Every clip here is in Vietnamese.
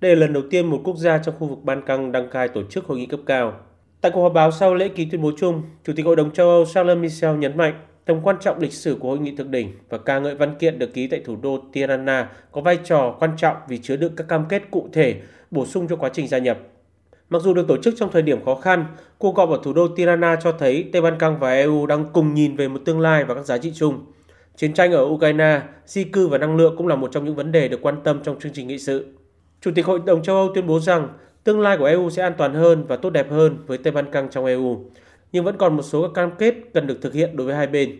Đây là lần đầu tiên một quốc gia trong khu vực Ban Căng đăng cai tổ chức hội nghị cấp cao. Tại cuộc họp báo sau lễ ký tuyên bố chung, Chủ tịch Hội đồng châu Âu Charles Michel nhấn mạnh tầm quan trọng lịch sử của hội nghị thượng đỉnh và ca ngợi văn kiện được ký tại thủ đô Tirana có vai trò quan trọng vì chứa đựng các cam kết cụ thể bổ sung cho quá trình gia nhập. Mặc dù được tổ chức trong thời điểm khó khăn, cuộc họp ở thủ đô Tirana cho thấy Tây Ban Căng và EU đang cùng nhìn về một tương lai và các giá trị chung. Chiến tranh ở Ukraine, di cư và năng lượng cũng là một trong những vấn đề được quan tâm trong chương trình nghị sự. Chủ tịch Hội đồng châu Âu tuyên bố rằng tương lai của EU sẽ an toàn hơn và tốt đẹp hơn với Tây Ban Căng trong EU, nhưng vẫn còn một số các cam kết cần được thực hiện đối với hai bên.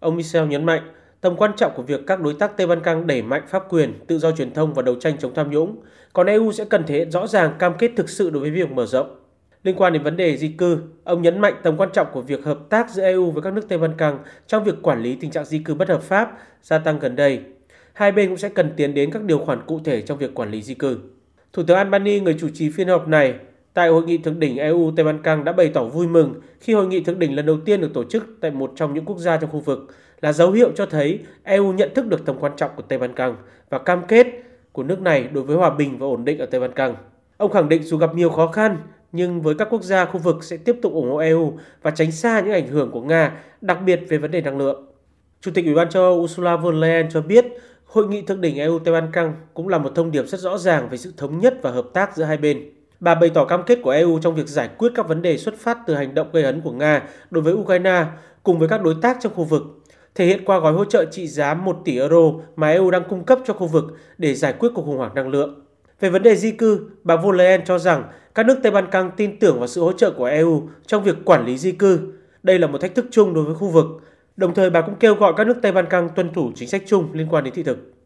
Ông Michel nhấn mạnh tầm quan trọng của việc các đối tác Tây Ban Căng đẩy mạnh pháp quyền, tự do truyền thông và đấu tranh chống tham nhũng, còn EU sẽ cần thể hiện rõ ràng cam kết thực sự đối với việc mở rộng. Liên quan đến vấn đề di cư, ông nhấn mạnh tầm quan trọng của việc hợp tác giữa EU với các nước Tây Ban Căng trong việc quản lý tình trạng di cư bất hợp pháp gia tăng gần đây. Hai bên cũng sẽ cần tiến đến các điều khoản cụ thể trong việc quản lý di cư. Thủ tướng Albany, người chủ trì phiên họp này, tại hội nghị thượng đỉnh EU Tây Ban Căng đã bày tỏ vui mừng khi hội nghị thượng đỉnh lần đầu tiên được tổ chức tại một trong những quốc gia trong khu vực là dấu hiệu cho thấy EU nhận thức được tầm quan trọng của Tây Ban Căng và cam kết của nước này đối với hòa bình và ổn định ở Tây Ban Căng. Ông khẳng định dù gặp nhiều khó khăn, nhưng với các quốc gia khu vực sẽ tiếp tục ủng hộ EU và tránh xa những ảnh hưởng của Nga, đặc biệt về vấn đề năng lượng. Chủ tịch Ủy ban châu Âu Ursula von der Leyen cho biết, hội nghị thượng đỉnh EU Tây Ban Căng cũng là một thông điệp rất rõ ràng về sự thống nhất và hợp tác giữa hai bên. Bà bày tỏ cam kết của EU trong việc giải quyết các vấn đề xuất phát từ hành động gây hấn của Nga đối với Ukraine cùng với các đối tác trong khu vực, thể hiện qua gói hỗ trợ trị giá 1 tỷ euro mà EU đang cung cấp cho khu vực để giải quyết cuộc khủng hoảng năng lượng. Về vấn đề di cư, bà von der Leyen cho rằng các nước Tây Ban Căng tin tưởng vào sự hỗ trợ của EU trong việc quản lý di cư. Đây là một thách thức chung đối với khu vực. Đồng thời bà cũng kêu gọi các nước Tây Ban Căng tuân thủ chính sách chung liên quan đến thị thực.